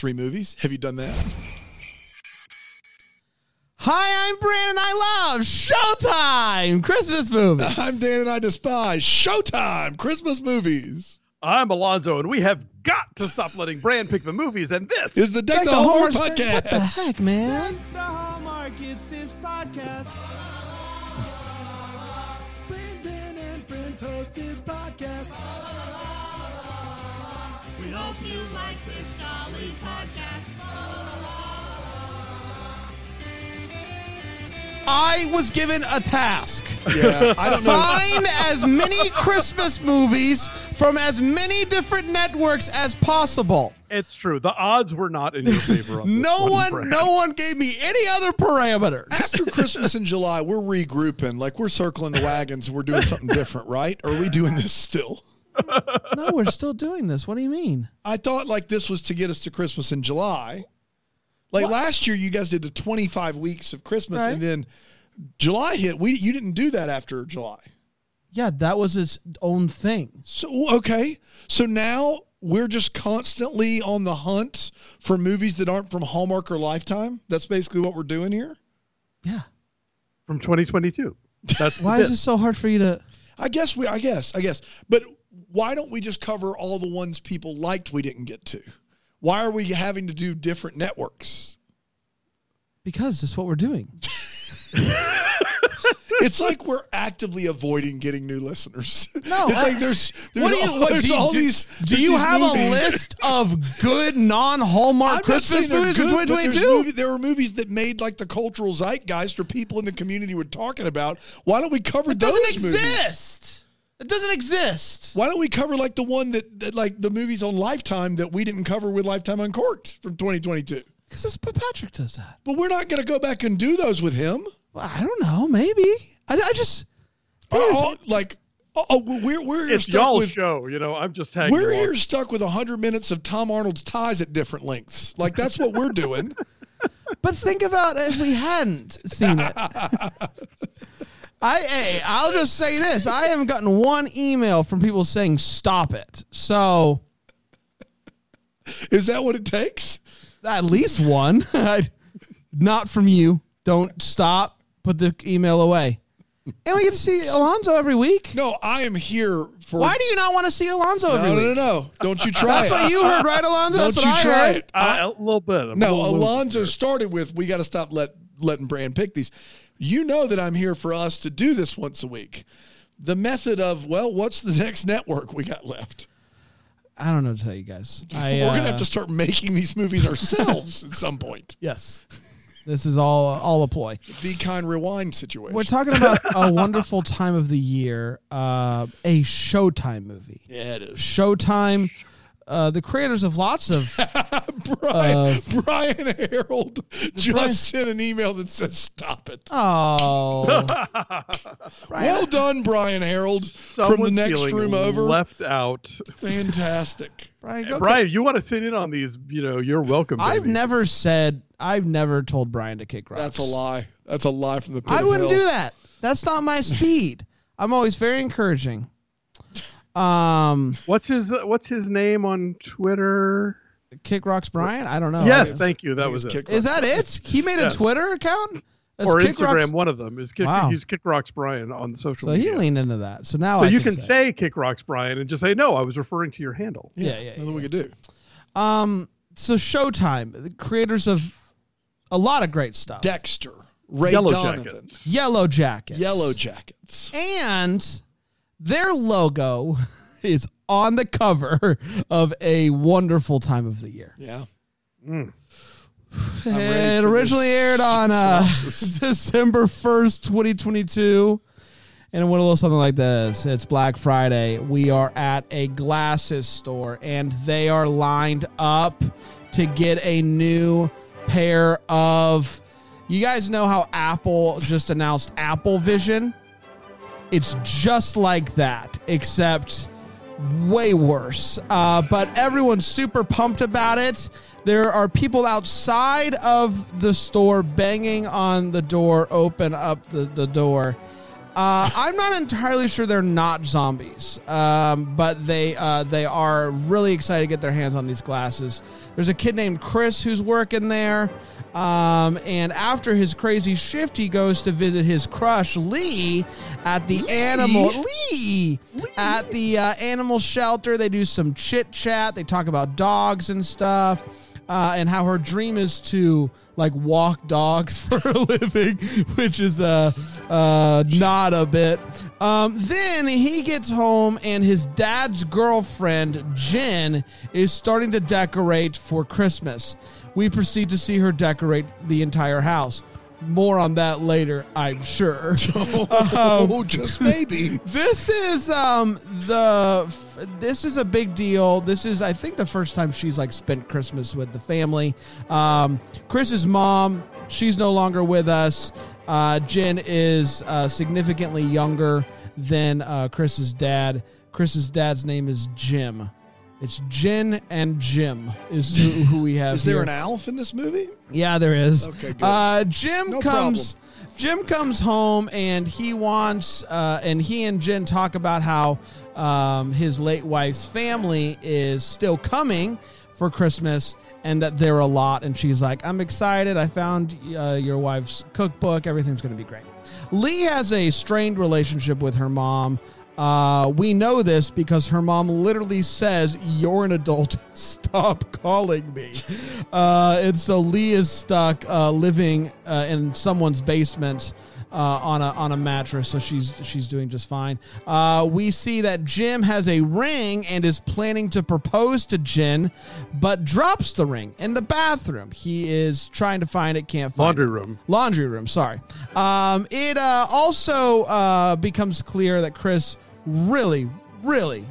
three movies. Have you done that? Hi, I'm Brandon. I love Showtime Christmas movies. I'm Dan and I despise Showtime Christmas movies. I'm Alonzo, and we have got to stop letting Brand pick the movies. And this Is the Deck Like the the Hallmark Hallmark- podcast. What the heck, man? The Hallmark, it's his podcast. Brandon and friends host his podcast. We hope you like this jolly podcast. I was given a task. Yeah, I don't know. Find as many Christmas movies from as many different networks as possible. it's true. The odds were not in your favor. On this No one, Brand. no one gave me any other parameters. After Christmas in July, we're regrouping. Like we're circling the wagons. We're doing something different, right? Or are we doing this still? No, we're still doing this. What do you mean? I thought like this was to get us to Christmas in July. Like last year, you guys did the 25 weeks of Christmas, Right. and then July hit. We you didn't do that after July. Yeah, that was its own thing. So okay, so now we're just constantly on the hunt for movies that aren't from Hallmark or Lifetime. That's basically what we're doing here. Yeah. from 2022. That's Why the is it so hard for you to? I guess we. I guess. I guess. But why don't we just cover all the ones people liked we didn't get to? Why are we having to do different networks? Because that's what we're doing. It's like we're actively avoiding getting new listeners. No, it's I- like there's there's What do you? all, What, do all do, these. do you these have movies. a list of good non-Hallmark Christmas movies good, in 2022? movie- there were movies that made like the cultural zeitgeist or people in the community were talking about. Why don't we cover It those doesn't movies? exist. It doesn't exist. Why don't we cover like the one that, that like the movies on Lifetime that we didn't cover with Lifetime Uncorked from 2022? Because Patrick does that. But we're not going to go back and do those with him. Well, I don't know. Maybe. I, I just. Oh, like, oh, oh, we're we're here It's stuck y'all's with show. You know, I'm just tagging. we're here stuck with hundred minutes of Tom Arnold's ties at different lengths. Like that's what we're doing. But think about if we hadn't seen it. I, hey, I'll just say this: I haven't gotten one email from people saying stop it. So Is that what it takes? at least one, not from you. Don't stop. Put the email away. And we get to see Alonzo every week. No, I am here for. Why do you not want to see Alonzo No, every no, no, week? no! Don't you try That's it. what you heard, right, Alonzo? Don't That's you what I try heard. it. Uh, a little bit. I'm a No, little Alonzo here. started with we got to stop let letting Brand pick these. You know that I'm here for us to do this once a week. The method of well, what's the next network we got left? I don't know to tell you guys. I, We're gonna uh, have to start making these movies ourselves at some point. Yes. This is all all a ploy. Be kind, rewind situation. We're talking about a wonderful time of the year, uh, a Showtime movie. yeah, it is. Showtime, uh, the creators of lots of Brian, Uh, Brian Harold just Brian- sent an email that says "Stop it." oh, well done, Brian Harold, from the next room over. left out. Fantastic. Brian, go Brian, you want to sit in on these? You know, you're welcome. I've baby. never said I've never told Brian to kick rocks. That's a lie. That's a lie from the pit I of wouldn't hell. do that. That's not my speed. I'm always very encouraging. Um, What's his What's his name on Twitter? kick rocks, Brian. I don't know. yes, Is- thank you. That was it. Kick Is that it? He made a Yeah. Twitter account That's or Kick Instagram. Rocks- One of them is kick, Wow. he's Kick Rocks Brian on the social So he leaned into that. So now so I you can can say Kick Rocks Brian and just say no. I was referring to your handle. Yeah, yeah, Nothing we could do. Um, so Showtime, the creators of a lot of great stuff. Dexter, Ray Yellow Donovan, Jackets. Yellow Jackets. Yellow Jackets. And their logo is on the cover of a wonderful time of the year. Yeah. Mm. It originally this aired on uh. December 1st, 2022. And it went a little something like this. It's Black Friday. We are at a glasses store and they are lined up to get a new pair of. You guys know how Apple just announced Apple Vision? It's just like that, except way worse. Uh, but everyone's super pumped about it. There are people outside of the store banging on the door, open up the, the door. Uh, I'm not entirely sure they're not zombies, um, but they uh, they are really excited to get their hands on these glasses. There's a kid named Chris who's working there, um, and after his crazy shift, he goes to visit his crush Lee at the animal Lee at the uh, animal shelter. They do some chit chat. They talk about dogs and stuff uh, and how her dream is to like walk dogs for a living, which is uh, uh, not a bit. Um, then he gets home and his dad's girlfriend Jen is starting to decorate for Christmas. We proceed to see her decorate the entire house. More on that later, I'm sure. Oh, just maybe. This is um the f- this is a big deal. This is I think the first time she's like spent Christmas with the family. Um, Chris's mom, she's no longer with us. Uh, Jen is uh, significantly younger than uh, Chris's dad. Chris's dad's name is Jim. It's Jen and Jim is who, who we have. Is there here. an Alf in this movie? Yeah, there is. Okay, good. Uh, Jim No comes. Jim comes home and he wants, uh, and he and Jen talk about how um, his late wife's family is still coming for Christmas and that they're a lot. And she's like, I'm excited. I found uh, your wife's cookbook. Everything's going to be great. Lee has a strained relationship with her mom. Uh, we know this because her mom literally says, You're an adult. Stop calling me. Uh, and so Lee is stuck uh, living uh, in someone's basement. Uh, on a on a mattress, so she's she's doing just fine. Uh, we see that Jim has a ring and is planning to propose to Jen, but drops the ring in the bathroom. He is trying to find it, can't find Laundry it. room. Laundry room, sorry. Um, it uh, also uh, becomes clear that Chris really, really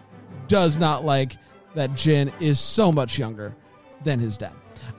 does not like that Jen is so much younger than his dad.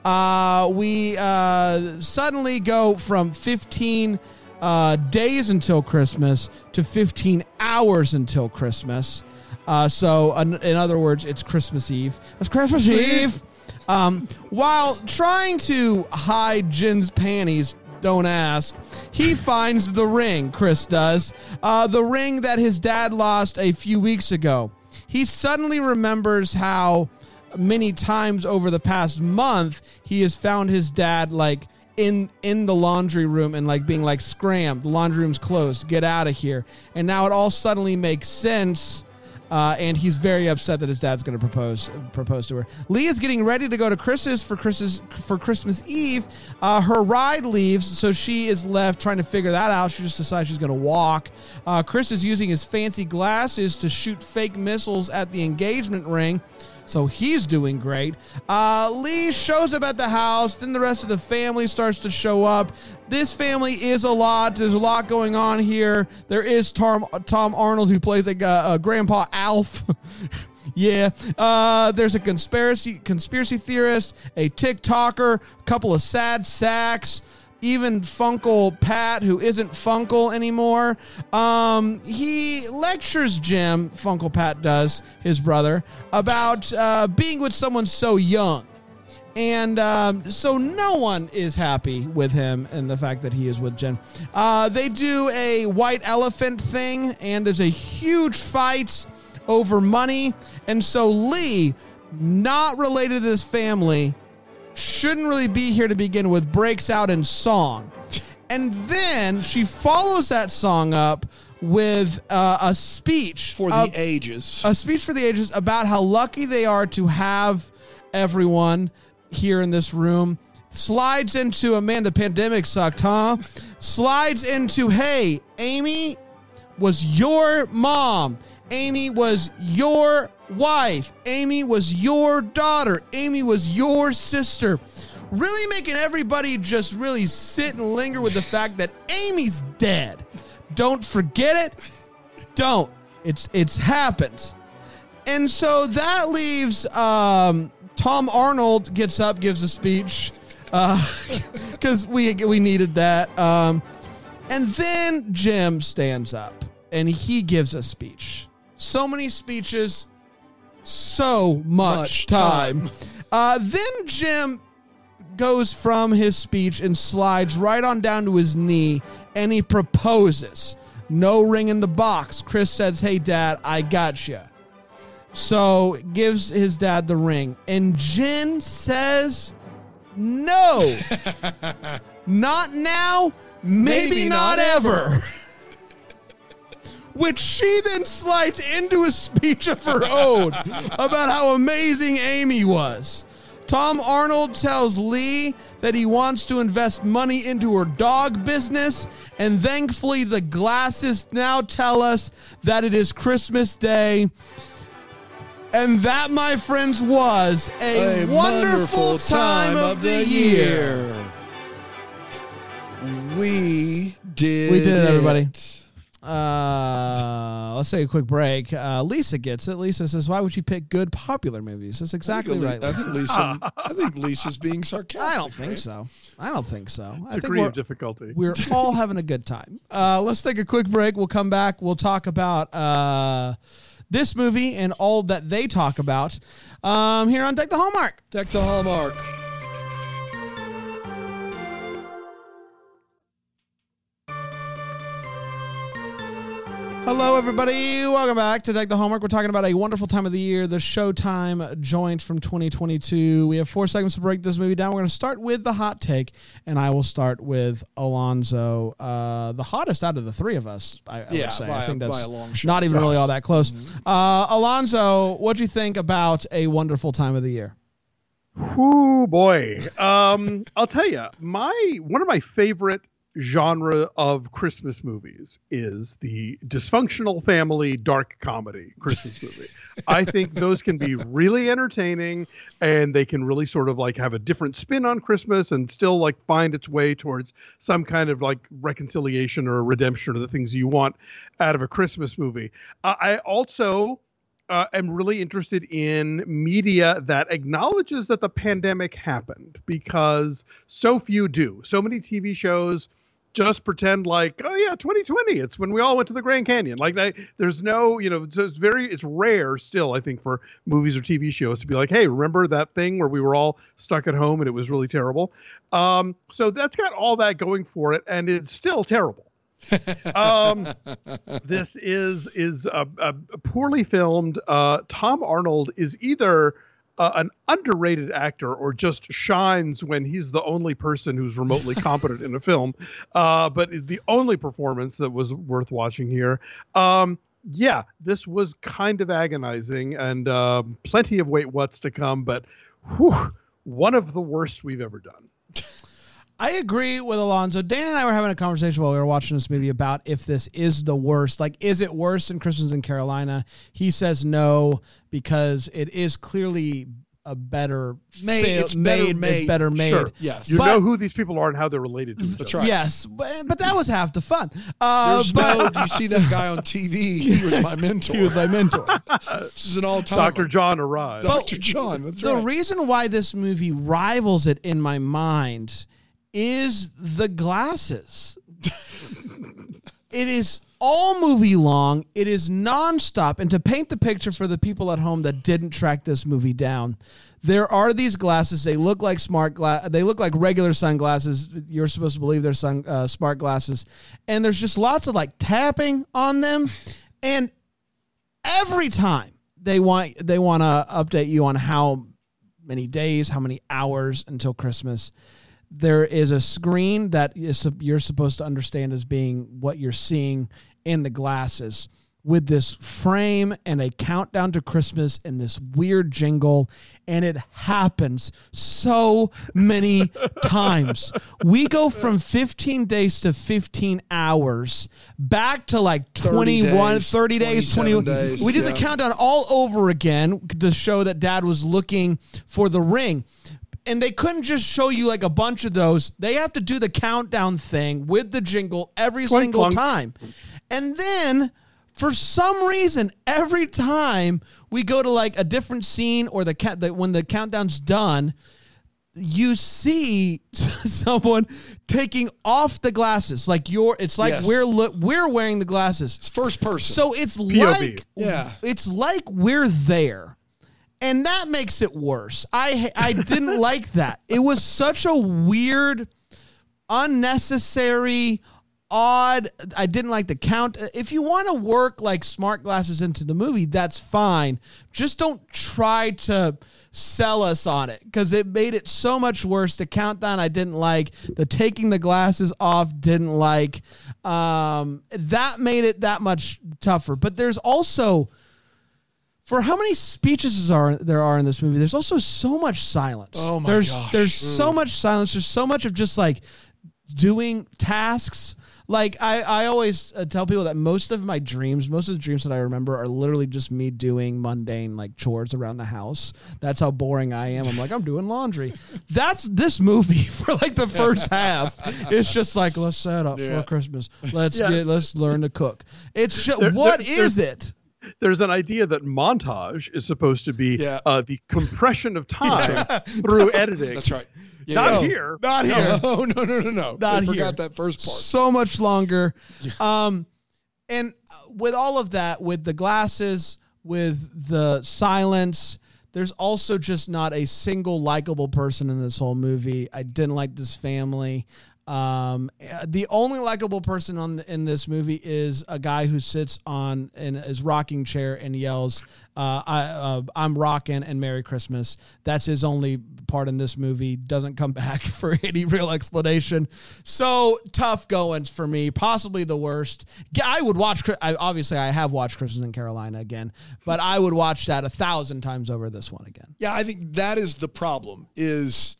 Uh, we uh, suddenly go from 15 uh, days until Christmas to 15 hours until Christmas. Uh, so, in, in other words, it's Christmas Eve. It's Christmas Eve. Um, while trying to hide Jen's panties, don't ask, he finds the ring, Chris does. Uh, the ring that his dad lost a few weeks ago. He suddenly remembers how many times over the past month he has found his dad like in in the laundry room and like being like scram the laundry room's closed get out of here and now it all suddenly makes sense uh, and he's very upset that his dad's going to propose propose to her. Lee is getting ready to go to Chris's for Chris's for Christmas Eve. Uh, her ride leaves, so she is left trying to figure that out. She just decides she's going to walk. Uh, Chris is using his fancy glasses to shoot fake missiles at the engagement ring. So he's doing great. Uh, Lee shows up at the house. Then the rest of the family starts to show up. This family is a lot. There's a lot going on here. There is Tom, Tom Arnold who plays like uh, uh, Grandpa Alf. yeah. Uh, there's a conspiracy conspiracy theorist, a TikToker, a couple of sad sacks even Funkle Pat, who isn't Funkle anymore, um, he lectures Jim, Funkle Pat does, his brother, about uh, being with someone so young. And um, so no one is happy with him and the fact that he is with Jen. Uh, they do a white elephant thing, and there's a huge fight over money. And so Lee, not related to this family, shouldn't really be here to begin with, breaks out in song. And then she follows that song up with uh, a speech For the of- ages. a speech for the ages about how lucky they are to have everyone here in this room. Slides into a man, the pandemic sucked, huh? Slides into, hey, Amy was your mom. Amy was your wife. Amy was your daughter. Amy was your sister. Really making everybody just really sit and linger with the fact that Amy's dead. Don't forget it. Don't. It's it's happened. And so that leaves um, Tom Arnold gets up, gives a speech because we we needed that. Um, and then Jim stands up and he gives a speech. So many speeches, so much, Much time. time. Uh, then Jim goes from his speech and slides right on down to his knee and he proposes. No ring in the box. Chris says, "Hey, Dad, I got you." So gives his dad the ring, and Jen says, "No, not now. Maybe, Maybe not, not ever." Which she then slides into a speech of her own about how amazing Amy was. Tom Arnold tells Lee that he wants to invest money into her dog business, and thankfully, the glasses now tell us that it is Christmas Day. And that, my friends, was a, wonderful, time, of the year. We did. We did it, everybody. Uh, let's take a quick break. Uh, Lisa gets it. Lisa says, "Why would you pick good popular movies?" That's exactly I right. think Lisa. Lisa. I think Lisa's being sarcastic. I don't think right? so. I don't think so. I think Degree we're, of difficulty. we're all having a good time. Uh, let's take a quick break. We'll come back. We'll talk about uh, this movie and all that they talk about um, here on Deck the Hallmark. Deck the Hallmark. Hello, everybody. Welcome back to Deck the Hallmark. We're talking about a wonderful time of the year, the Showtime joint from 2022. We have four segments to break this movie down. We're going to start with the hot take, and I will start with Alonzo, uh, the hottest out of the three of us. I, I Yeah, would say. by I a- think by that's a long shot. not even really all that close. Uh, Alonzo, what do you think about a wonderful time of the year? Whoo boy. Um, I'll tell you, my one of my favorite genre of Christmas movies is the dysfunctional family dark comedy Christmas movie. I think those can be really entertaining and they can really sort of like have a different spin on Christmas and still like find its way towards some kind of like reconciliation or redemption or the things you want out of a Christmas movie. Uh, I also uh, am really interested in media that acknowledges that the pandemic happened because so few do. So many TV shows just pretend like, oh yeah, 2020, it's when we all went to the Grand Canyon. Like they, there's no, you know, so it's very, it's rare still, I think, for movies or TV shows to be like, hey, remember that thing where we were all stuck at home and it was really terrible. Um, so that's got all that going for it, and it's still terrible um, this is is a, a poorly filmed. Uh, Tom Arnold is either uh, an underrated actor or just shines when he's the only person who's remotely competent in a film. Uh, but the only performance that was worth watching here. Um, yeah, this was kind of agonizing and um plenty of wait what's to come, but whew, one of the worst we've ever done. I agree with Alonzo. Dan and I were having a conversation while we were watching this movie about if this is the worst. Like, is it worse than Christmas in Carolina? He says no because it is clearly a better Made- fil- it's better It's made. better made. Sure. Yes. You But- know who these people are and how they're related to each That's other. right. Yes, but, but that was half the fun. Uh, There's but no. You see that guy on TV? He was my mentor. he was my mentor. This is an all-time. Dr. John arrived. Dr. John. That's the right. reason why this movie rivals it in my mind is the glasses. it is all movie long. It is nonstop. And to paint the picture for the people at home that didn't track this movie down, there are these glasses. They look like smart glass. They look like regular sunglasses. You're supposed to believe they're sun uh, smart glasses, and there's just lots of like tapping on them, and every time they want they want to update you on how many days, how many hours until Christmas. There is a screen that is you're supposed to understand as being what you're seeing in the glasses. With this frame and a countdown to Christmas and this weird jingle and it happens so many times. We go from 15 days to 15 hours back to like 30 21 days, 30 days 27 20 days, we did the countdown all over again to show that dad was looking for the ring and they couldn't just show you like a bunch of those they have to do the countdown thing with the jingle every Clunk, single time and then for some reason every time we go to like a different scene or the cat that when the countdown's done you see someone taking off the glasses like you're it's like Yes. we're lo- we're wearing the glasses It's first person. so it's POV. like Yeah. it's like we're there. And that makes it worse. I I didn't like that. It was such a weird unnecessary odd. I didn't like the count. If you want to work like smart glasses into the movie, that's fine. Just don't try to sell us on it because it made it so much worse. The countdown I didn't like. The taking the glasses off didn't like. Um, that made it that much tougher. But there's also for how many speeches are there are in this movie, there's also so much silence. Oh my there's, gosh. There's so much silence. There's so much of just like doing tasks. Like I, I always uh, tell people that most of my dreams, most of the dreams that I remember, are literally just me doing mundane like chores around the house. That's how boring I am. I'm like I'm doing laundry. That's this movie for like the first half. It's just like let's set up Yeah. for Christmas. Let's Yeah. get let's learn to cook. It's just, There- what there- is it? There's an idea that montage is supposed to be Yeah. uh, the compression of time through editing. That's right. Yeah, Not yeah. here. Not here. No, no, no, no, no. Not I here. forgot that first part. so much longer. Um, and with all of that, with the glasses, with the silence, there's also just not a single likable person in this whole movie. I didn't like this family. Um, the only likable person on in this movie is a guy who sits on in his rocking chair and yells, uh, I, uh, "I'm rocking" and "Merry Christmas." That's his only part in this movie. Doesn't come back for any real explanation. So tough goings for me. Possibly the worst. I would watch. I, obviously, I have watched Christmas in Carolina again, but I would watch that a thousand times over this one again. Yeah, I think that is the problem. Is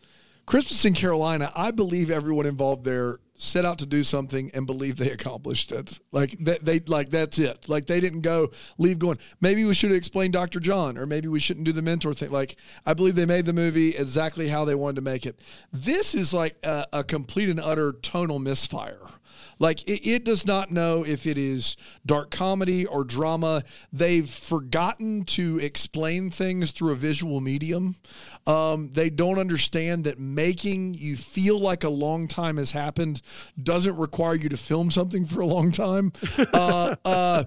Christmas in Carolina? I believe everyone involved there set out to do something and believe they accomplished it. Like that, they like that's it. Like they didn't go leave going. Maybe we should have explained Dr. John, or maybe we shouldn't do the mentor thing. Like I believe they made the movie exactly how they wanted to make it. This is like a, a complete and utter tonal misfire. Like it, it does not know if it is dark comedy or drama. They've forgotten to explain things through a visual medium. Um, they don't understand that making you feel like a long time has happened doesn't require you to film something for a long time. Uh, uh,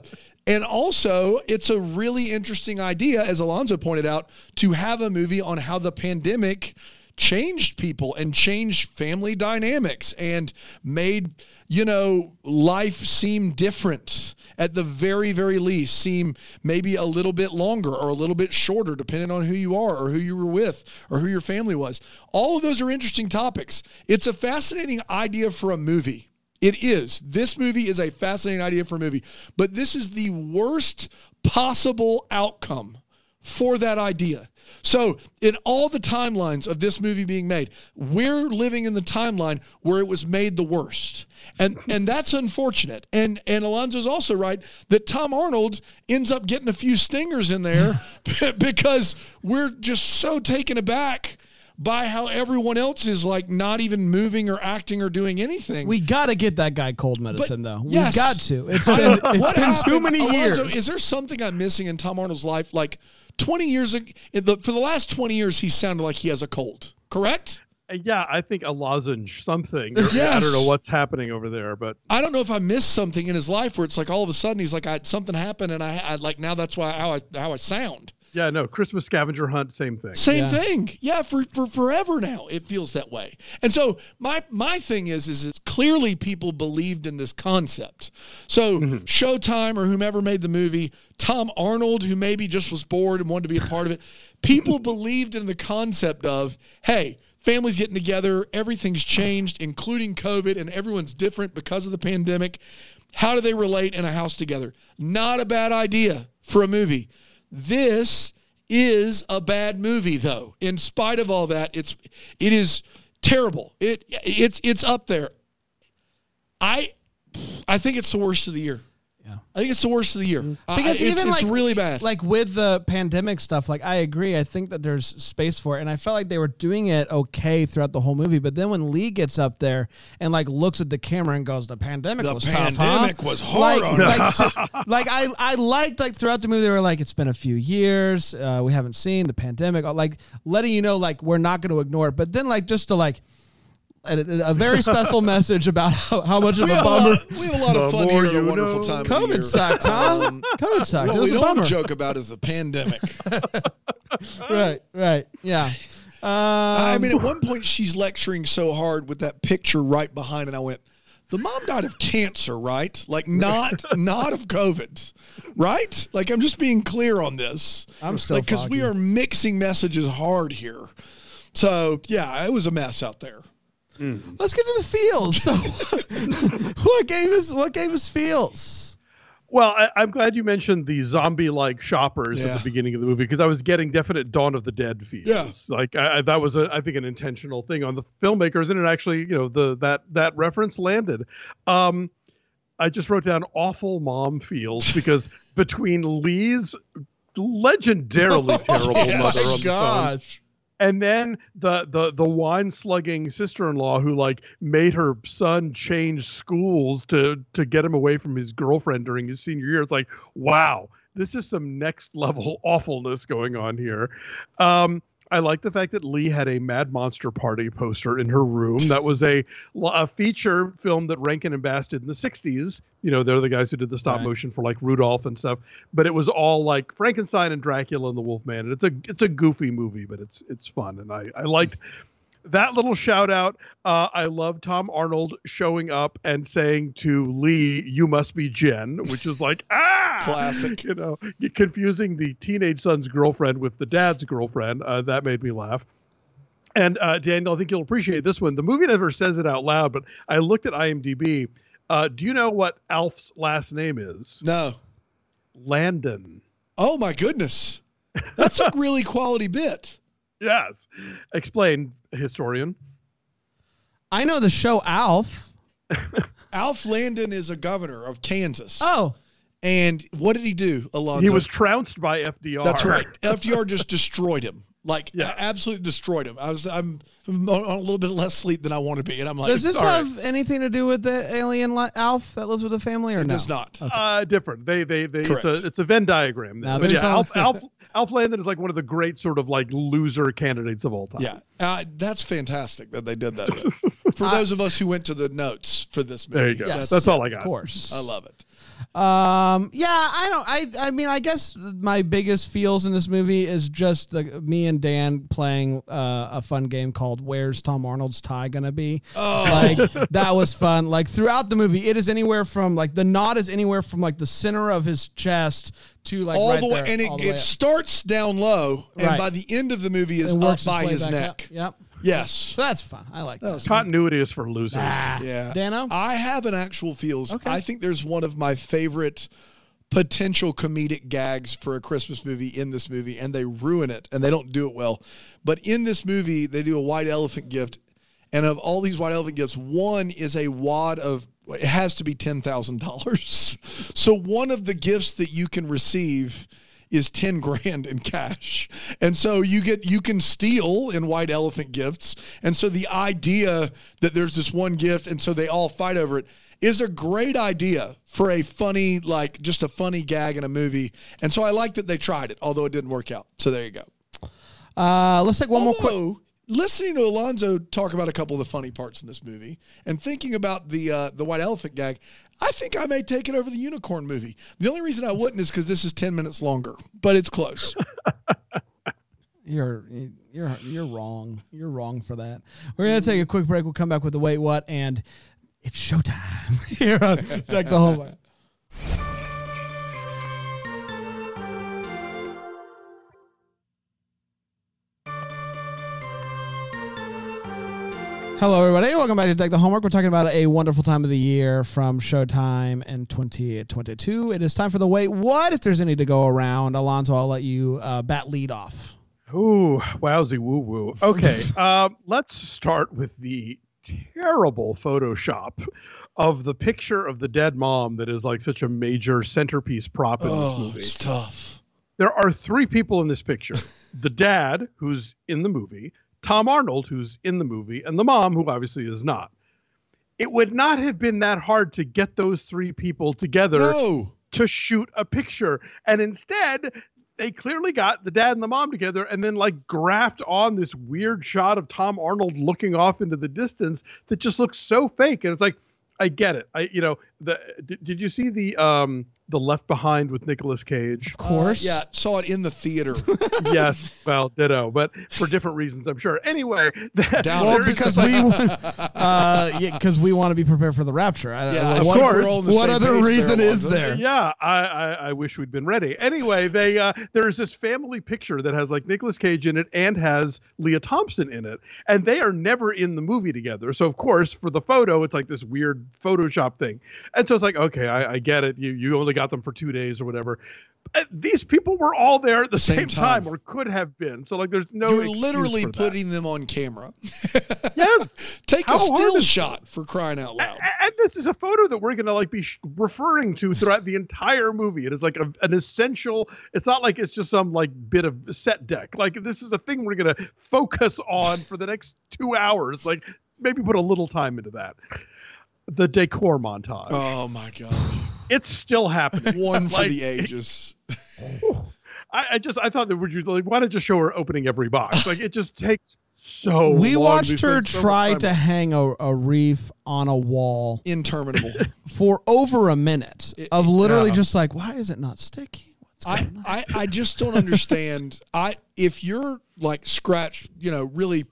and also, it's a really interesting idea, as Alonzo pointed out, to have a movie on how the pandemic changed people and changed family dynamics and made you know life seem different. At the very very least seem maybe a little bit longer or a little bit shorter depending on who you are or who you were with or who your family was. All of those are interesting topics. It's a fascinating idea for a movie. It is. This movie is a fascinating idea for a movie, but this is the worst possible outcome for that idea. So, in all the timelines of this movie being made, we're living in the timeline where it was made the worst. And and that's unfortunate. And and Alonzo's also right that Tom Arnold ends up getting a few stingers in there because we're just so taken aback by how everyone else is like not even moving or acting or doing anything. We got to get that guy cold medicine though. yes. We got to. It's been, it's been happened? too many years. Alonzo, is there something I'm missing in Tom Arnold's life? Like 20 years ago, the, for the last 20 years, he sounded like he has a cold. Correct? Uh, Yeah, I think a lozenge something. Or- I don't know what's happening over there, but I don't know if I missed something in his life where it's like all of a sudden he's like, I, something happened, and I, I like now that's why how I how I sound. Yeah, no, Christmas scavenger hunt, same thing. Same Yeah. thing. Yeah, for, for forever now. It feels that way. And so my my thing is is it's clearly people believed in this concept. So mm-hmm. Showtime or whomever made the movie, Tom Arnold, who maybe just was bored and wanted to be a part of it, people believed in the concept of, hey, families getting together, everything's changed, including COVID, and everyone's different because of the pandemic. How do they relate in a house together? Not a bad idea for a movie. This is a bad movie though. In spite of all that, it's it is terrible. It it's it's up there. I I think it's the worst of the year. Yeah. I think it's the worst of the year. I- because it's, even it's like really bad. like with the pandemic stuff like i agree i think that there's space for it and i felt like they were doing it okay throughout the whole movie but then when lee gets up there and like looks at the camera and goes the pandemic The was pandemic tough, huh? was hard like, on like, like i i liked like throughout the movie they were like it's been a few years uh, we haven't seen the pandemic like letting you know like we're not going to ignore it but then like just to like a, a very special message about how, how much of we a have, a bummer lot, we have a lot of fun more here at a wonderful know. time. of year. COVID sucked, huh? Um, COVID sucked. what it was we a don't bummer. joke about is the pandemic. right, right, yeah. Um, I mean, at one point she's lecturing so hard with that picture right behind, and I went, the mom died of cancer, right? Like not not of COVID, right? Like I'm just being clear on this. I'm still like because we are mixing messages hard here. So yeah, it was a mess out there. Let's get to the feels. So, what gave us what gave us feels? Well, I, I'm glad you mentioned the zombie-like shoppers Yeah. at the beginning of the movie because I was getting definite Dawn of the Dead feels. Yeah. like I, I, that was a, I think an intentional thing on the filmmakers, and it actually, you know, the that that reference landed. Um, I just wrote down awful mom feels because between Lee's legendarily terrible yes. mother Oh, on the phone and then the the the wine slugging sister-in-law who like made her son change schools to to get him away from his girlfriend during his senior year. It's like wow this is some next level awfulness going on here. Um I like the fact that Lee had a Mad Monster Party poster in her room. That was a, a feature film that Rankin and Bass did in the 60s. You know, they're the guys who did the stop Right. motion for like Rudolph and stuff. But it was all like Frankenstein and Dracula and the Wolfman. And it's a it's a goofy movie, but it's it's fun. And I, I liked that little shout out. Uh, I love Tom Arnold showing up and saying to Lee, "You must be Jen," which is like ah, Classic. You know, confusing the teenage son's girlfriend with the dad's girlfriend. Uh, that made me laugh. And uh, Daniel, I think you'll appreciate this one. The movie never says it out loud, but I looked at IMDb. Uh, do you know what Alf's last name is? No. Landon. Oh my goodness. That's a really quality bit. Yes. Explain, historian. I know the show Alf. Alf Landon is a governor of Kansas. Oh, And what did he do, Alonzo? He was trounced by FDR. That's right. FDR just destroyed him. Like Yeah. absolutely destroyed him. I was I'm, I'm on a little bit less sleep than I want to be, and I'm like, does this all right. have anything to do with the alien li- Alf that lives with the family, or It no? does not. Uh, different. They they they. It's a it's a Venn diagram. Now, But yeah, Alf, Alf Alf Landon is like one of the great sort of like loser candidates of all time. Yeah, uh, that's fantastic that they did that. for those of us who went to the notes for this movie, There you go. Yes. That's all I got. Of course. I love it. Um, yeah, I don't. I I mean, I guess my biggest feels in this movie is just the, me and Dan playing uh, a fun game called "Where's Tom Arnold's Tie Gonna Be?" Oh, like that was fun. Like throughout the movie, it is anywhere from like the knot is anywhere from like the center of his chest to like all right the way, there, and it, all the way it up. down low, and Right. by the end of the movie is up by his neck. up. Yep. Yes. So that's fun. I like that. Continuity is for losers. Ah, Yeah. Dano. I have an actual feels. Okay. I think there's one of my favorite potential comedic gags for a Christmas movie in this movie, and they ruin it and they don't do it well. But in this movie, they do a white elephant gift. And of all these white elephant gifts, one is a wad of it has to be ten thousand dollars. So one of the gifts that you can receive is 10 grand in cash. And so you get you can steal in white elephant gifts. And so the idea that there's this one gift and so they all fight over it is a great idea for a funny like just a funny gag in a movie. And so I like that they tried it, although it didn't work out. So there you go. Uh, let's take one more quick. Listening to Alonzo talk about a couple of the funny parts in this movie and thinking about the uh, the white elephant gag, I think I may take it over the unicorn movie. The only reason I wouldn't is because this is ten minutes longer, but it's close. You're you're you're wrong. You're wrong for that. We're gonna take a quick break. We'll come back with the wait what and it's showtime here on Check the Home. Hello, everybody. Welcome back to Deck the Hallmark. We're talking about a wonderful time of the year from Showtime in 2022. It is time for the wait. What if there's any to go around? Alonzo, I'll let you uh, bat lead off. Ooh, wowsy woo woo. Okay, um, let's start with the terrible Photoshop of the picture of the dead mom that is like such a major centerpiece prop in this oh, movie. it's tough. There are three people in this picture the dad, who's in the movie, Tom Arnold, who's in the movie, and the mom, who obviously is not. It would not have been that hard to get those three people together No. to shoot a picture. And instead, they clearly got the dad and the mom together and then like graphed on this weird shot of Tom Arnold looking off into the distance that just looks so fake. And it's like, I get it. I, you know, the did, did you see the um the Left Behind with Nicolas Cage. Of course. Uh, yeah, saw it in the theater. yes, well, ditto, but for different reasons, I'm sure. Anyway, that, Down Well, because we, uh, yeah, because we want to be prepared for the rapture. I, Yeah, I- of what, course. We're all on the what other reason is there? Yeah, I, I, I wish we'd been ready. Anyway, they uh, there's this family picture that has like Nicolas Cage in it and has Lea Thompson in it, and they are never in the movie together. So of course, for the photo, it's like this weird Photoshop thing, and so it's like, okay, I, I get it. You you only got them for two days or whatever. Uh, These people were all there at the Same same, time. time. or could have been. So like, there's no. You're literally putting them on camera. yes. Take How a still shot for crying out loud. A- And this is a photo that we're going to like be sh- referring to throughout the entire movie. It is like a, an essential. It's not like it's just some like bit of set deck. Like this is a thing we're going to focus on for the next two hours. Like maybe put a little time into that. The decor montage. Oh my god! it's still happening. One for Like, the ages. I, I just I thought that would you like why not just show her opening every box? Like it just takes so. We long. watched They her spend so try to hang a, a reef on a wall Interminable. for over a minute It- of literally yeah. just like, why is it not sticky? I. I, I just don't understand. I if you're like scratch, you know, really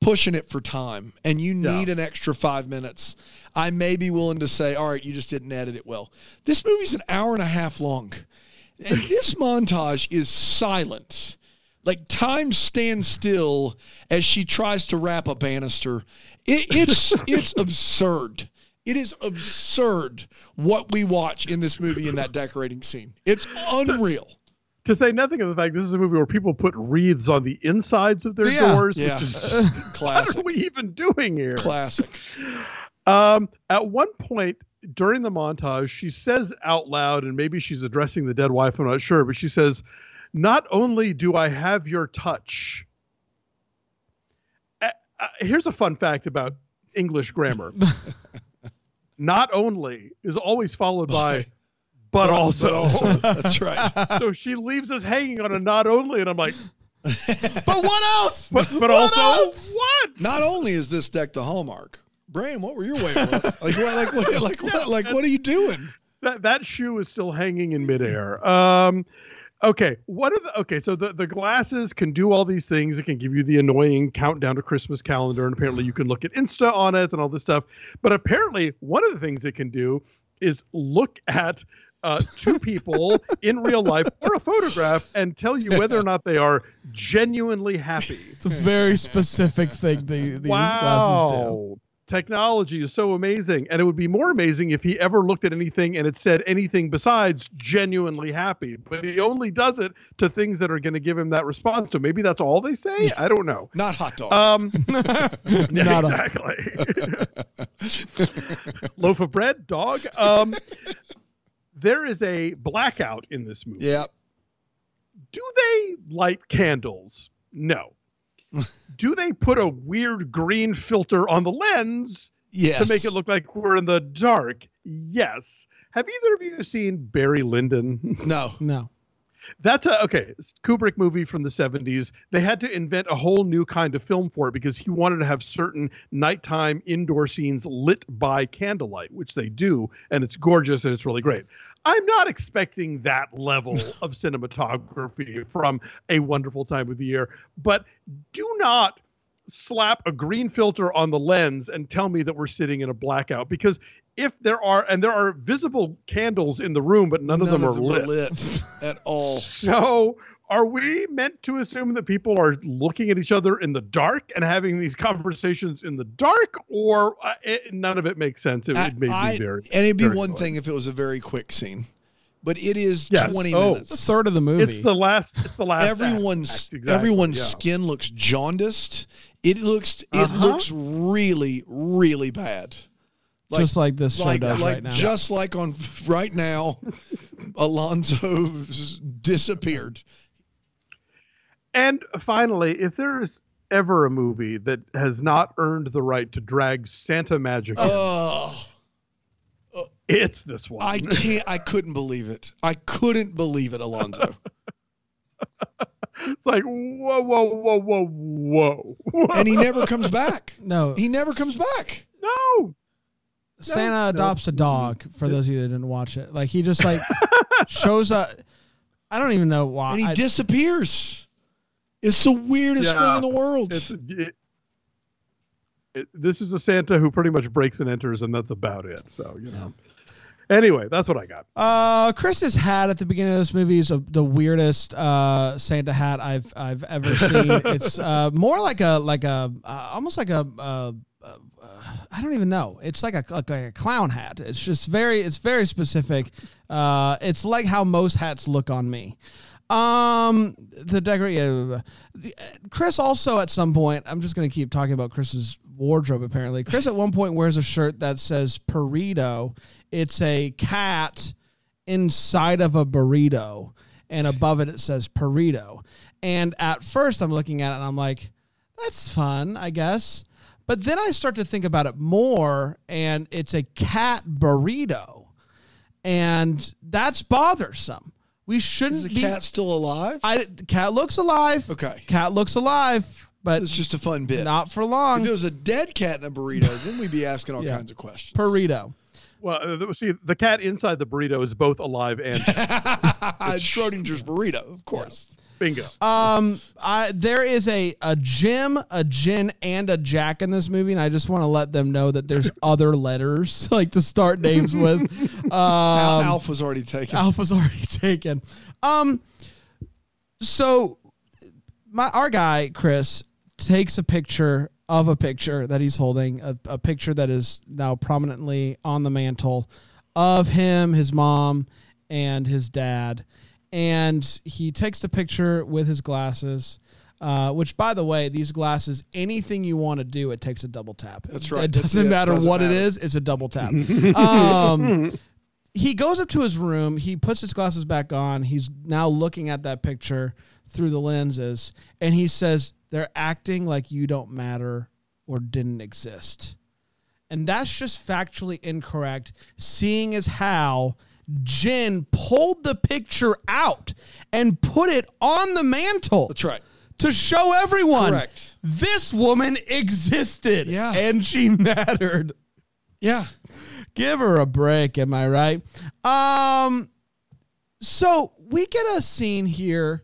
pushing it for time and you Yeah. need an extra five minutes, I may be willing to say, all right, you just didn't edit it well. This movie's an hour and a half long. And this montage is silent. Like time stands still as she tries to wrap a banister. It, it's it's absurd. It is absurd what we watch in this movie in that decorating scene. It's unreal. To say nothing of the fact this is a movie where people put wreaths on the insides of their Yeah. doors, Yeah. which is what Classic. are we even doing here? Classic. Um, at one point during the montage, she says out loud, and maybe she's addressing the dead wife, I'm not sure, but she says, Not only do I have your touch. Uh, uh, here's a fun fact about English grammar. not only is always followed by but also. But also, that's right. so she leaves us hanging on a not only, and I'm like, but what else? but, but What also else? what? Not only is this deck the hallmark, Brian, what were your wavelengths? Like what? Like what? Like what? Like what are you doing? that that shoe is still hanging in midair. Um, okay, what are the okay? So the the glasses can do all these things. It can give you the annoying countdown to Christmas calendar, and apparently you can look at Insta on it and all this stuff. But apparently, one of the things it can do is look at. Uh, two people in real life or a photograph and tell you whether or not they are genuinely happy. It's a very specific thing the, these glasses do. wow. Technology is so amazing. And it would be more amazing if he ever looked at anything and it said anything besides genuinely happy. But he only does it to things that are going to give him that response. So maybe that's all they say? I don't know. Not hot dog. Um, yeah, Not a- exactly. Loaf of bread, dog. Um, there is a blackout in this movie. yeah. Do they light candles? No. Do they put a weird green filter on the lens Yes. to make it look like we're in the dark? Yes. Have either of you seen Barry Lyndon? No. No. That's a okay. Kubrick movie from the 70s. They had to invent a whole new kind of film for it because he wanted to have certain nighttime indoor scenes lit by candlelight, which they do, and it's gorgeous and it's really great. I'm not expecting that level of cinematography from A Wonderful Time of the Year, but do not slap a green filter on the lens and tell me that we're sitting in a blackout because if there are and there are visible candles in the room but none, of them, are, lit. lit at all. So, are we meant to assume that people are looking at each other in the dark and having these conversations in the dark, or uh, it, none of it makes sense? It, I- it made I- me very. and it'd be one annoyed. thing if it was a very quick scene, but it is Yes. 20 Oh. minutes. It's a third of the movie. It's the last. It's the last. everyone's Act, exactly, everyone's yeah. skin looks jaundiced. It looks it Uh-huh. looks really really bad. Like, just like this show like does like right now. just like on right now, Alonzo disappeared. And finally, if there is ever a movie that has not earned the right to drag Santa Magic, in, Oh, it's this one. I can't. I couldn't believe it. I couldn't believe it, Alonzo. it's like whoa, whoa, whoa, whoa, whoa. and he never comes back. no, He never comes back. no. Santa adopts a dog. For those of you that didn't watch it, like he just like shows up. I don't even know why. and he I- disappears. It's the weirdest Yeah. thing in the world. It's, it, it, this is a Santa who pretty much breaks and enters, and that's about it. So you know. Anyway, that's what I got. Uh, Chris's hat at the beginning of this movie is a, the weirdest uh, Santa hat I've I've ever seen. it's uh, more like a like a uh, almost like a uh, uh, I don't even know. It's like a like a clown hat. It's just very it's very specific. Uh, it's like how most hats look on me. Um, the decorate. Yeah, the- Chris also at some point. I'm just gonna keep talking about Chris's wardrobe. Apparently, Chris at one point wears a shirt that says burrito. It's a cat inside of a burrito, and above it it says burrito. And at first, I'm looking at it and I'm like, that's fun, I guess. But then I start to think about it more, and it's a cat burrito, and that's bothersome. We shouldn't Is the be. cat still alive? I, the cat looks alive. Okay. Cat looks alive, but it's just a fun bit. not for if long. it was a dead cat in a burrito, then we'd be asking all Yeah. kinds of questions. Burrito. Well, uh, th- see, the cat inside the burrito is both alive and it's Schrodinger's burrito, of course. Bingo. Um, I there is a a Jim, a Jen, and a Jack in this movie, and I just want to let them know that there's other letters like to start names with. Um, Al- Alf was already taken. Alpha's already taken. Um, so my our guy Chris takes a picture of a picture that he's holding, a, a picture that is now prominently on the mantle of him, his mom, and his dad. And he takes the picture with his glasses. Uh, which, by the way, these glasses, anything you want to do, it takes a double tap. That's right. It doesn't it. matter Doesn't what it matter. is; it's a double tap. um, he goes up to his room. He puts his glasses back on. He's now looking at that picture through the lenses, and he says, "They're acting like you don't matter or didn't exist." And that's just factually incorrect, seeing as how Jen pulled the picture out and put it on the mantle That's right. to show everyone Correct. this woman existed Yeah. and she mattered. Yeah. Give her a break, am I right? Um so we get a scene here.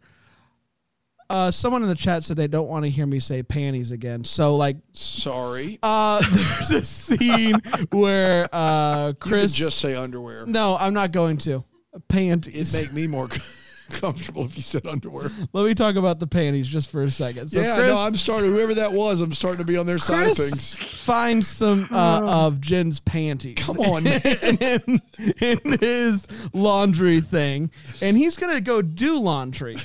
Uh someone in the chat said they don't want to hear me say panties again. So like Sorry. uh there's a scene where uh You Chris just say underwear. No, I'm not going to. Panties. It'd make me more comfortable if you said underwear. Let me talk about the panties just for a second. So yeah, Chris, no, I'm starting. Whoever that was, I'm starting to be on their side of Chris things. finds some uh, of Jen's panties. Come on, man. in, in his laundry thing, and he's gonna go do laundry.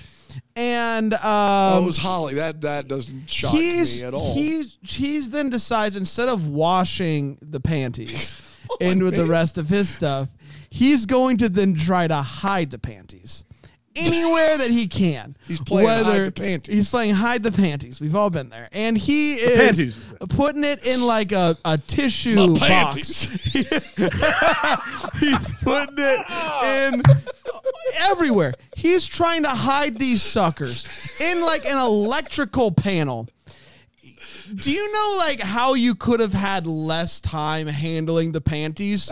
And um, oh, it was Holly. That that doesn't shock me at all. he's he's then decides instead of washing the panties Oh, in with the rest of his stuff, he's going to then try to hide the panties. Anywhere that he can, He's playing hide the panties. He's playing hide the panties. We've all been there, and he is panties. putting it in like a, a tissue My box. He's putting it in everywhere. He's trying to hide these suckers in like an electrical panel. Do you know like how you could have had less time handling the panties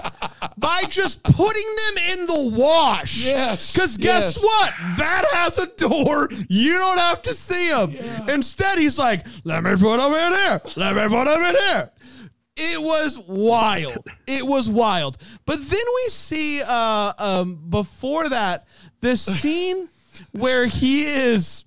by just putting them in the wash? Yes, Because guess yes. what? That has a door. You don't have to see them. Instead, he's like, "Let me put them in here. Let me put them in here." It was wild. It was wild. But then we see uh um before that this scene where he is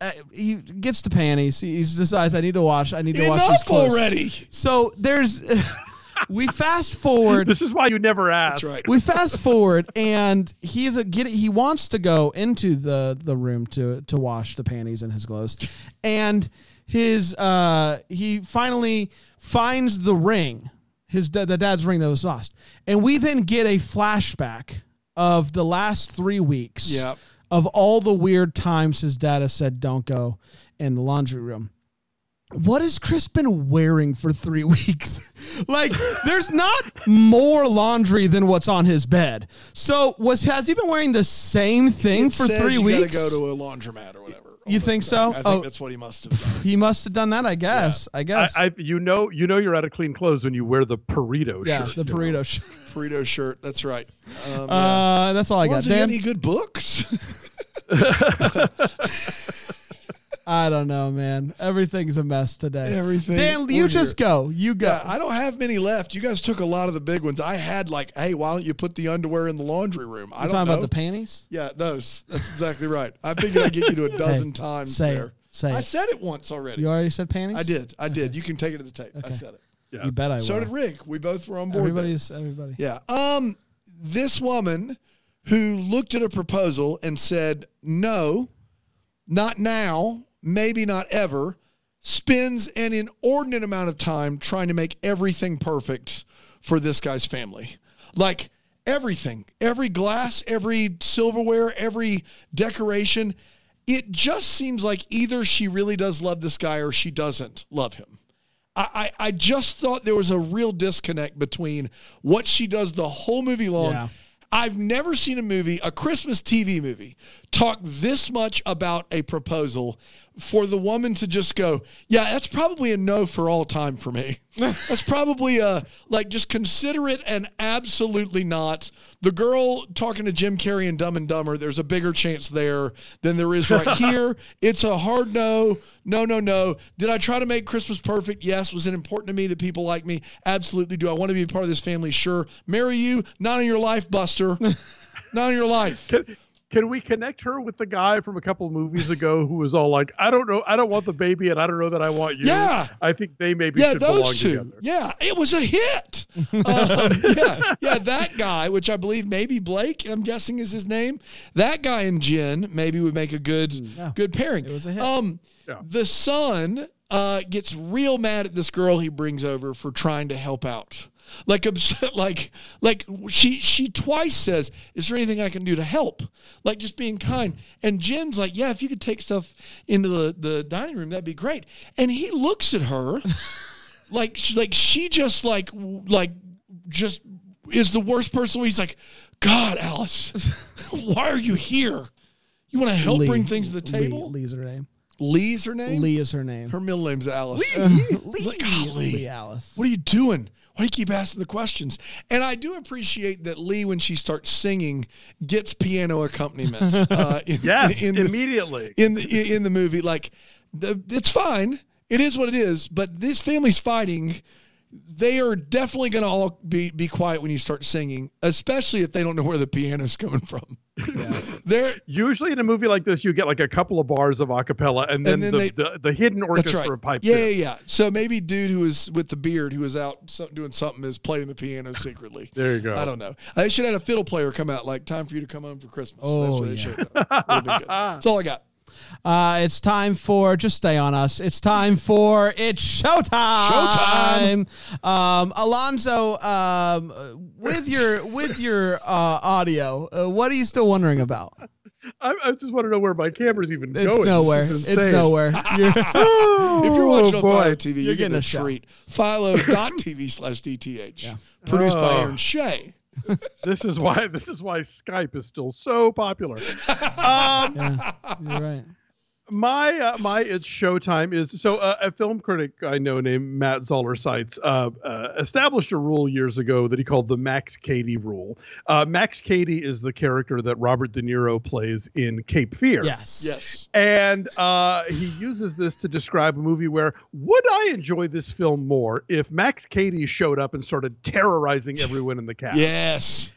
uh, he gets the panties. He, he decides I need to wash. I need to wash these Enough clothes. already. So there's we fast forward This is why you never ask. That's right. we fast forward and he's a get he wants to go into the the room to to wash the panties and his clothes and his uh he finally finds the ring his da- the dad's ring that was lost and we then get a flashback of the last 3 weeks Yep. Of all the weird times his dad has said don't go in the laundry room what has Chris been wearing for three weeks? like, there's not more laundry than what's on his bed. So, was has he been wearing the same thing It for says three you weeks? Gotta go to a laundromat or whatever. You think so? I think Oh. that's what he must have done. He must have done that, I guess. I I, guess. I, you know, you know, you're out of clean clothes when you wear the Pareto yeah, shirt. the burrito. Sh- Burrito shirt. That's right. Um, yeah. uh, that's all I got. Lonzo, you got Dan, any good books? I don't know, man. Everything's a mess today. Everything. Dan, you We're just go. You go. Yeah, I don't have many left. You guys took a lot of the big ones. I had like, hey, why don't you put the underwear in the laundry room? I you don't talking know. about the panties? yeah, those. That's exactly right. I figured I'd get you to a dozen times say it. there. Say I it. said it once already. You already said panties. I did. I did. You can take it to the tape. I said it. Yes. You bet I So will. did Rick. We both were on board. there. Everybody's everybody. Yeah. Um, this woman who looked at a proposal and said, no, not now, maybe not ever, spends an inordinate amount of time trying to make everything perfect for this guy's family. Like everything, every glass, every silverware, every decoration. It just seems like either she really does love this guy or she doesn't love him. I, I just thought there was a real disconnect between what she does the whole movie long. Yeah. I've never seen a movie, a Christmas TV movie, talk this much about a proposal for the woman to just go, yeah, that's probably a no for all time for me. that's probably a like just consider it and absolutely not. The girl talking to Jim Carrey in Dumb and Dumber, there's a bigger chance there than there is right here. It's a hard no. No, no, no. Did I try to make Christmas perfect? Yes. Was it important to me that people like me? Absolutely. Do I want to be a part of this family? Sure. Marry you? Not in your life, Buster. Not in your life. Can, can we connect her with the guy from a couple of movies ago who was all like, "I don't know, I don't want the baby, and I don't know that I want you." Yeah. I think they maybe Yeah, should belong those two. together. Yeah, it was a hit. um, yeah, yeah, that guy, which I believe maybe Blake, I'm guessing is his name. That guy and Jen maybe would make a good, good pairing. It was a hit. Um, Yeah. the son uh, gets real mad at this girl he brings over for trying to help out. Like like like she she twice says, "Is there anything I can do to help?" Like just being kind. And Jen's like, "Yeah, if you could take stuff into the the dining room, that'd be great." And he looks at her like she, like she just like like just is the worst person. He's like, "God, Alice, why are you here? You want to help Lee. bring things to the Lee- table?" Lee's her name. Lee's her name. Lee is her name. Her middle name's Alice. Lee. Golly. Lee Alice. What are you doing? Why do you keep asking the questions? And I do appreciate that Lee, when she starts singing, gets piano accompaniment. Uh, in, Yes, in the, immediately. in the in the movie. Like, the, it's fine. It is what it is. But this family's fighting. They are definitely going to all be be quiet when you start singing, especially if they don't know where the piano's coming from. They're Usually in a movie like this, you get like a couple of bars of acapella, and then, And then the, they- the the hidden orchestra right. pipes yeah, yeah, yeah. So maybe dude who is with the beard, who is out doing something, is playing the piano secretly. There you go. I don't know. They should have had a fiddle player come out like "Time for you to come home for Christmas." Oh, That's yeah. should have done. Would've been good. That's all I got. Uh, it's time for just stay on us. It's time for it's showtime. Showtime. Um, Alonzo, um, with your with your uh, audio, uh, what are you still wondering about? I, I just want to know where my camera's even It's going. nowhere. This is It's nowhere. You're- Oh, If you're watching on boy. Philo TV, you're, You're getting, getting a a show. treat. Philo.tv slash DTH. Produced by Oh. Aaron Shea. this is why this is why Skype is still so popular. um, yeah, you're right. My uh, my it's showtime is so uh, a film critic I know named Matt Zoller Seitz uh, uh, established a rule years ago that he called the Max Cady rule. Uh, Max Cady is the character that Robert De Niro plays in Cape Fear. Yes. Yes. And uh, he uses this to describe a movie where would I enjoy this film more if Max Cady showed up and started terrorizing everyone in the cast? Yes.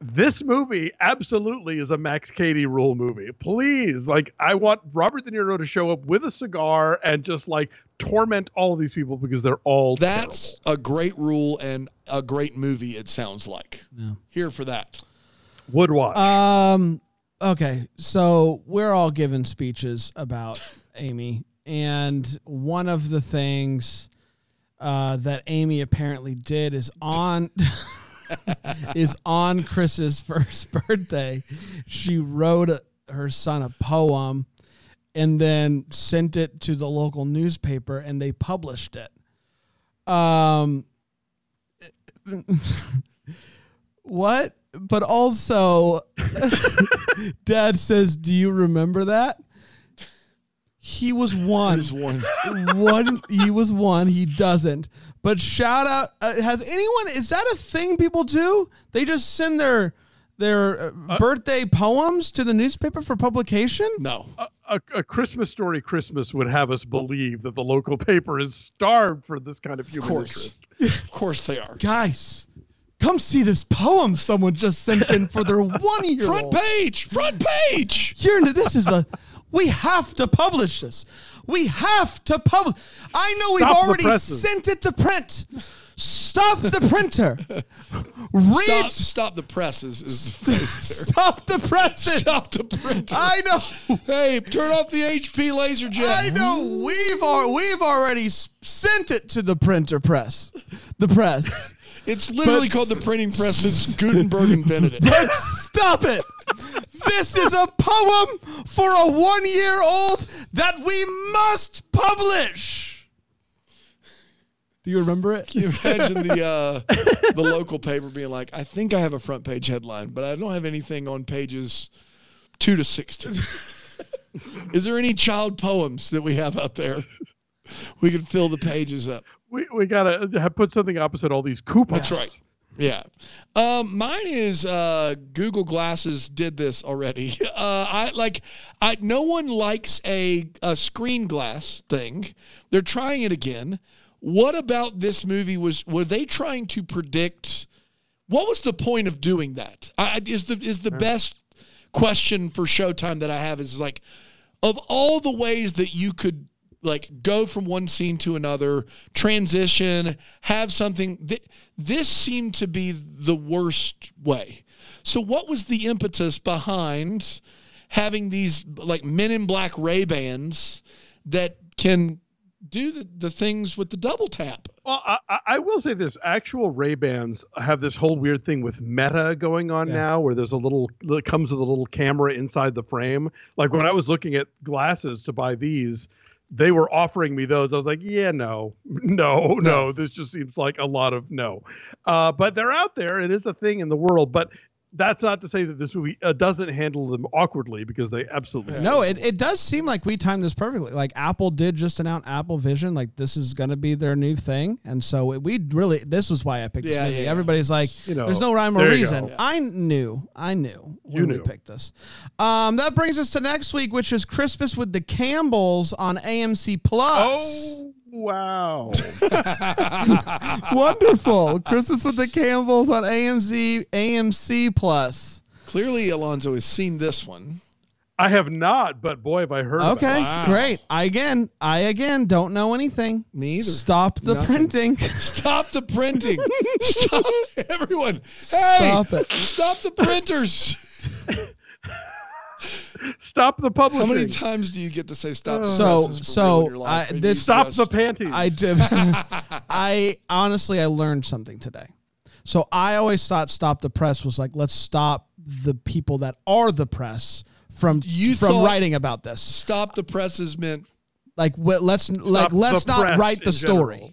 This movie absolutely is a Max Cady rule movie. Please, like, I want Robert De Niro to show up with a cigar and just like torment all of these people because they're all That's a great rule and a great movie, it sounds like. Yeah. Here for that. terrible. would watch. Um. Okay, so we're all given speeches about Amy, and one of the things uh, that Amy apparently did is on is on Chris's first birthday. She wrote a, her son a poem, and then sent it to the local newspaper, and they published it. Um. What? But also, Dad says, "Do you remember that?" He was one. There's one. one. He was one. He doesn't. But shout out. Uh, has anyone? Is that a thing people do? They just send their their uh, birthday poems to the newspaper for publication. No. A, a, a Christmas story Christmas would have us believe that the local paper is starved for this kind of human course. interest. Of course they are. Guys, come see this poem someone just sent in for their one year Front page. Front page. Here, this is a. We have to publish this. We have to publish. I know we've already sent it to print. Stop the printer. Read. Stop, stop the presses is the. Stop the presses. Stop the printer. I know. hey, turn off the HP laser jet. I know. We've al- we've already sent it to the printer press. The press. It's literally But- called the printing press since Gutenberg invented it. But stop it. This is a poem for a one year old that we must publish. Do you remember it? Can you imagine the uh, the local paper being like, I think I have a front page headline, but I don't have anything on pages two to sixteen. Is there any child poems that we have out there? We can fill the pages up. We, we gotta have put something opposite all these coupons. That's right. Yeah. Um, mine is uh, Google Glasses did this already. Uh, I like I no one likes a, a screen glass thing. They're trying it again. What about this movie was were they trying to predict what was the point of doing that? I, I- is the is the best question for Showtime that I have is like of all the ways that you could like go from one scene to another, transition, have something th- this seemed to be the worst way. So what was the impetus behind having these like men in black Ray Bans that can do the, the things with the double tap? Well, I, I- I will say this: actual Ray Bans have this whole weird thing with Meta going on now, where there's a little that comes with a little camera inside the frame. Like when I was looking at glasses to buy these, they were offering me those. I was like, yeah, no, no, no. This just seems like a lot of no. Uh, but they're out there. It is a thing in the world. But that's not to say that this movie uh, doesn't handle them awkwardly because they absolutely No, it, it does seem like we timed this perfectly. Like Apple did just announce Apple Vision, like this is going to be their new thing, and so it, we really this was why I picked Yeah, this movie. yeah, yeah. Everybody's like, You know, there's no rhyme or reason. go. I knew, I knew when You we knew. picked this. Um, that brings us to next week, which is Christmas with the Campbells on AMC Plus. Oh wow! wonderful! Christmas with the Campbells on AMC AMC Plus. Clearly Alonzo has seen this one. I have not, but boy, have I heard. about it. Okay, Wow. great. I again, I again don't know anything. Me either. Stop the Nothing. printing. Stop the printing. Stop everyone. Hey, Stop it. Stop the printers. Stop the public. How many times do you get to say stop? Uh, the So- so, real in your life? I- this- Stop just- the panties. I did. I honestly, I learned something today. So I always thought stop the press was like let's stop the people that are the press from You from writing about this. Stop the presses meant Like let's like let's not write the story general.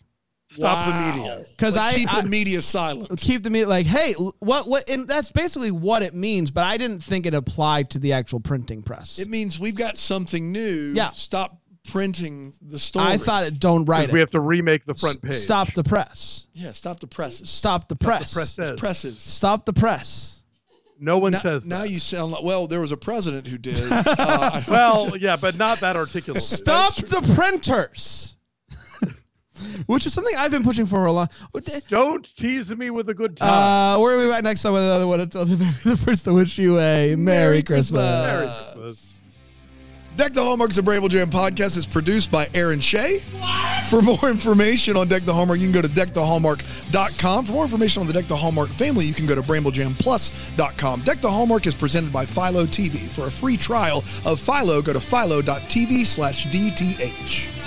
Stop Wow. the media. because like, I, keep I the media silent. keep the media like hey what what and that's basically what it means. But I didn't think it applied to the actual printing press. It means we've got something new. Yeah. Stop printing the story. I thought it don't write it. We have to remake the front page. Stop the press. Yeah. Stop the presses. Stop the press. press says. It's presses. Stop the press. No one Now, says now that. you sound like well. There was a president who did. Uh, well, yeah, but not that articulate. Stop the printers. Which is something I've been pushing for a long. Don't tease me with a good time. Uh, we're gonna be back next time with another one. Until the the first to wish you a Merry, Christmas. Merry uh, Christmas. Deck the Hallmarks of Bramble Jam podcast is produced by Aaron Shea. For more information on Deck the Hallmark, you can go to deckthehallmark.com. For more information on the Deck the Hallmark family, you can go to bramblejamplus.com. Deck the Hallmark is presented by Philo TV. For a free trial of Philo, go to philo.tv slash DTH.